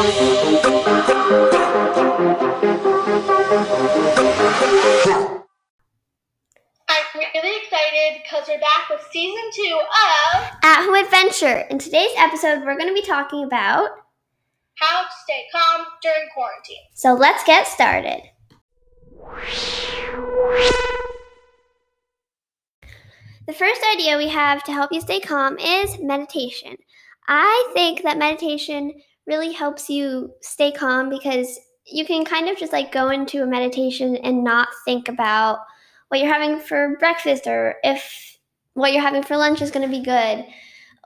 I'm really excited because we're back with season two of At Home Adventure. In today's episode, we're going to be talking about. How to Stay Calm During Quarantine. So let's get started. The first idea we have to help you stay calm is meditation. I think that meditation really helps you stay calm because you can kind of just like go into a meditation and not think about what you're having for breakfast or if what you're having for lunch is going to be good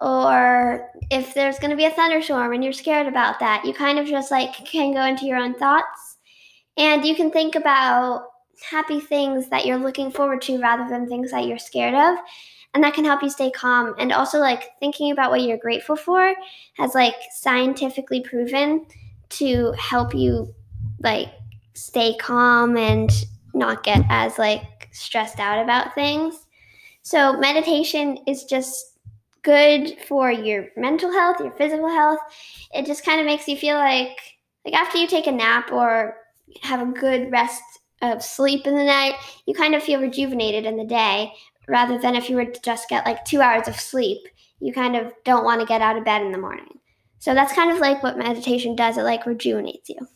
or if there's going to be a thunderstorm and you're scared about that. You kind of just like can go into your own thoughts and you can think about happy things that you're looking forward to rather than things that you're scared of and that can help you stay calm. And also like thinking about what you're grateful for has like scientifically proven to help you like stay calm and not get as like stressed out about things. So meditation is just good for your mental health your physical health. It just kind of makes you feel like like after you take a nap or have a good rest of sleep in the night you kind of feel rejuvenated in the day rather than if you were to just get like two hours of sleep, you kind of don't want to get out of bed in the morning. So that's kind of like what meditation does, it like rejuvenates you.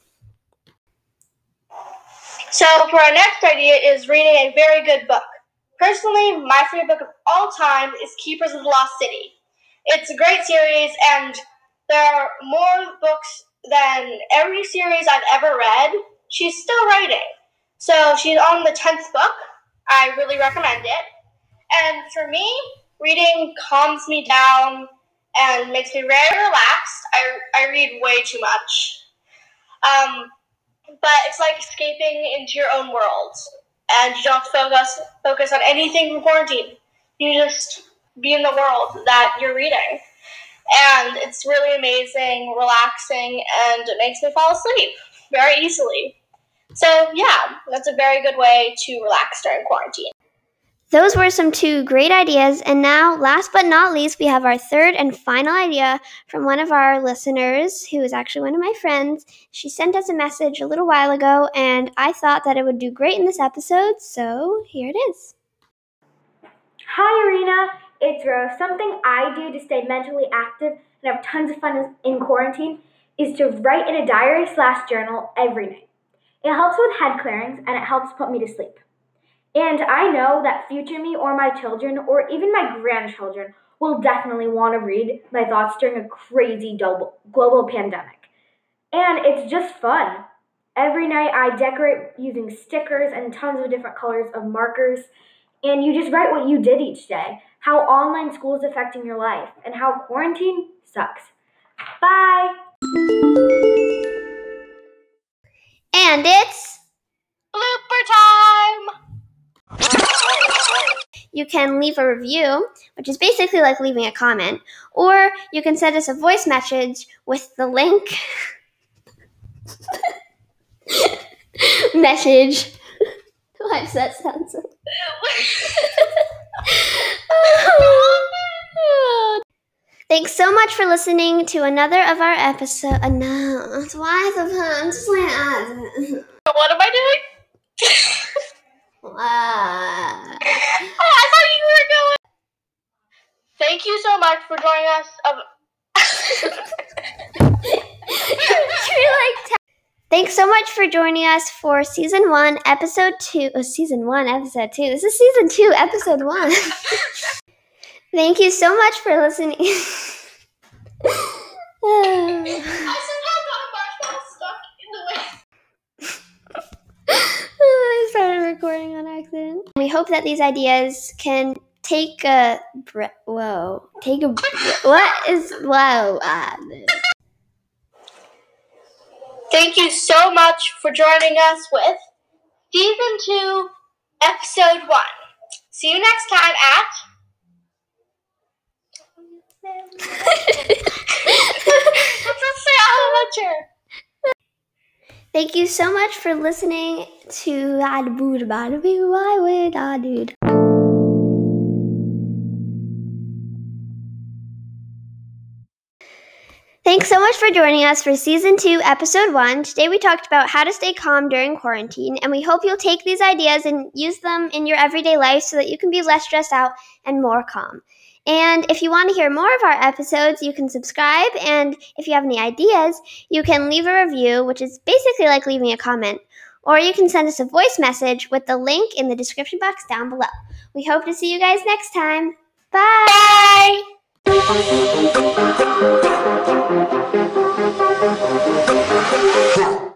So, for our next idea is reading a very good book. Personally, my favorite book of all time is Keepers of the Lost City. It's a great series, and there are more books than every series I've ever read. She's still writing. So, she's on the 10th book. I really recommend it. And for me, reading calms me down and makes me very relaxed. I, I read way too much. Um, but it's like escaping into your own world. And you don't focus, focus on anything from quarantine. You just be in the world that you're reading. And it's really amazing, relaxing, and it makes me fall asleep very easily. So, yeah, that's a very good way to relax during quarantine. Those were some two great ideas. And now, last but not least, we have our third and final idea from one of our listeners, who is actually one of my friends. She sent us a message a little while ago, and I thought that it would do great in this episode. So here it is. Hi, Arena. It's Rose. Something I do to stay mentally active and have tons of fun in quarantine is to write in a diary slash journal every night. It helps with head clearings and it helps put me to sleep. And I know that future me or my children or even my grandchildren will definitely want to read my thoughts during a crazy global pandemic. And it's just fun. Every night I decorate using stickers and tons of different colors of markers. And you just write what you did each day, how online school is affecting your life, and how quarantine sucks. Bye! And it's blooper time! You can leave a review, which is basically like leaving a comment, or you can send us a voice message with the link message. Why does that sound so? Thanks so much for listening to another of our episodes. Uh, no, why the What am I doing? Uh, oh, I thought you were going. Thank you so much for joining us. Um, Thanks so much for joining us for season one, episode two. Oh, season one, episode two. This is season two, episode one. Thank you so much for listening. I somehow got a marshmallow stuck in the way. I started recording on accident. We hope that these ideas can take a bre- whoa, take a what is whoa. Thank you so much for joining us with season two, episode one. See you next time at. Let's say adventure. Thank you so much for listening to Why would I dude? Thanks so much for joining us for season two, episode one. Today we talked about how to stay calm during quarantine, and we hope you'll take these ideas and use them in your everyday life so that you can be less stressed out and more calm. And if you want to hear more of our episodes, you can subscribe. And if you have any ideas, you can leave a review, which is basically like leaving a comment. Or you can send us a voice message with the link in the description box down below. We hope to see you guys next time. Bye. Bye. Huh.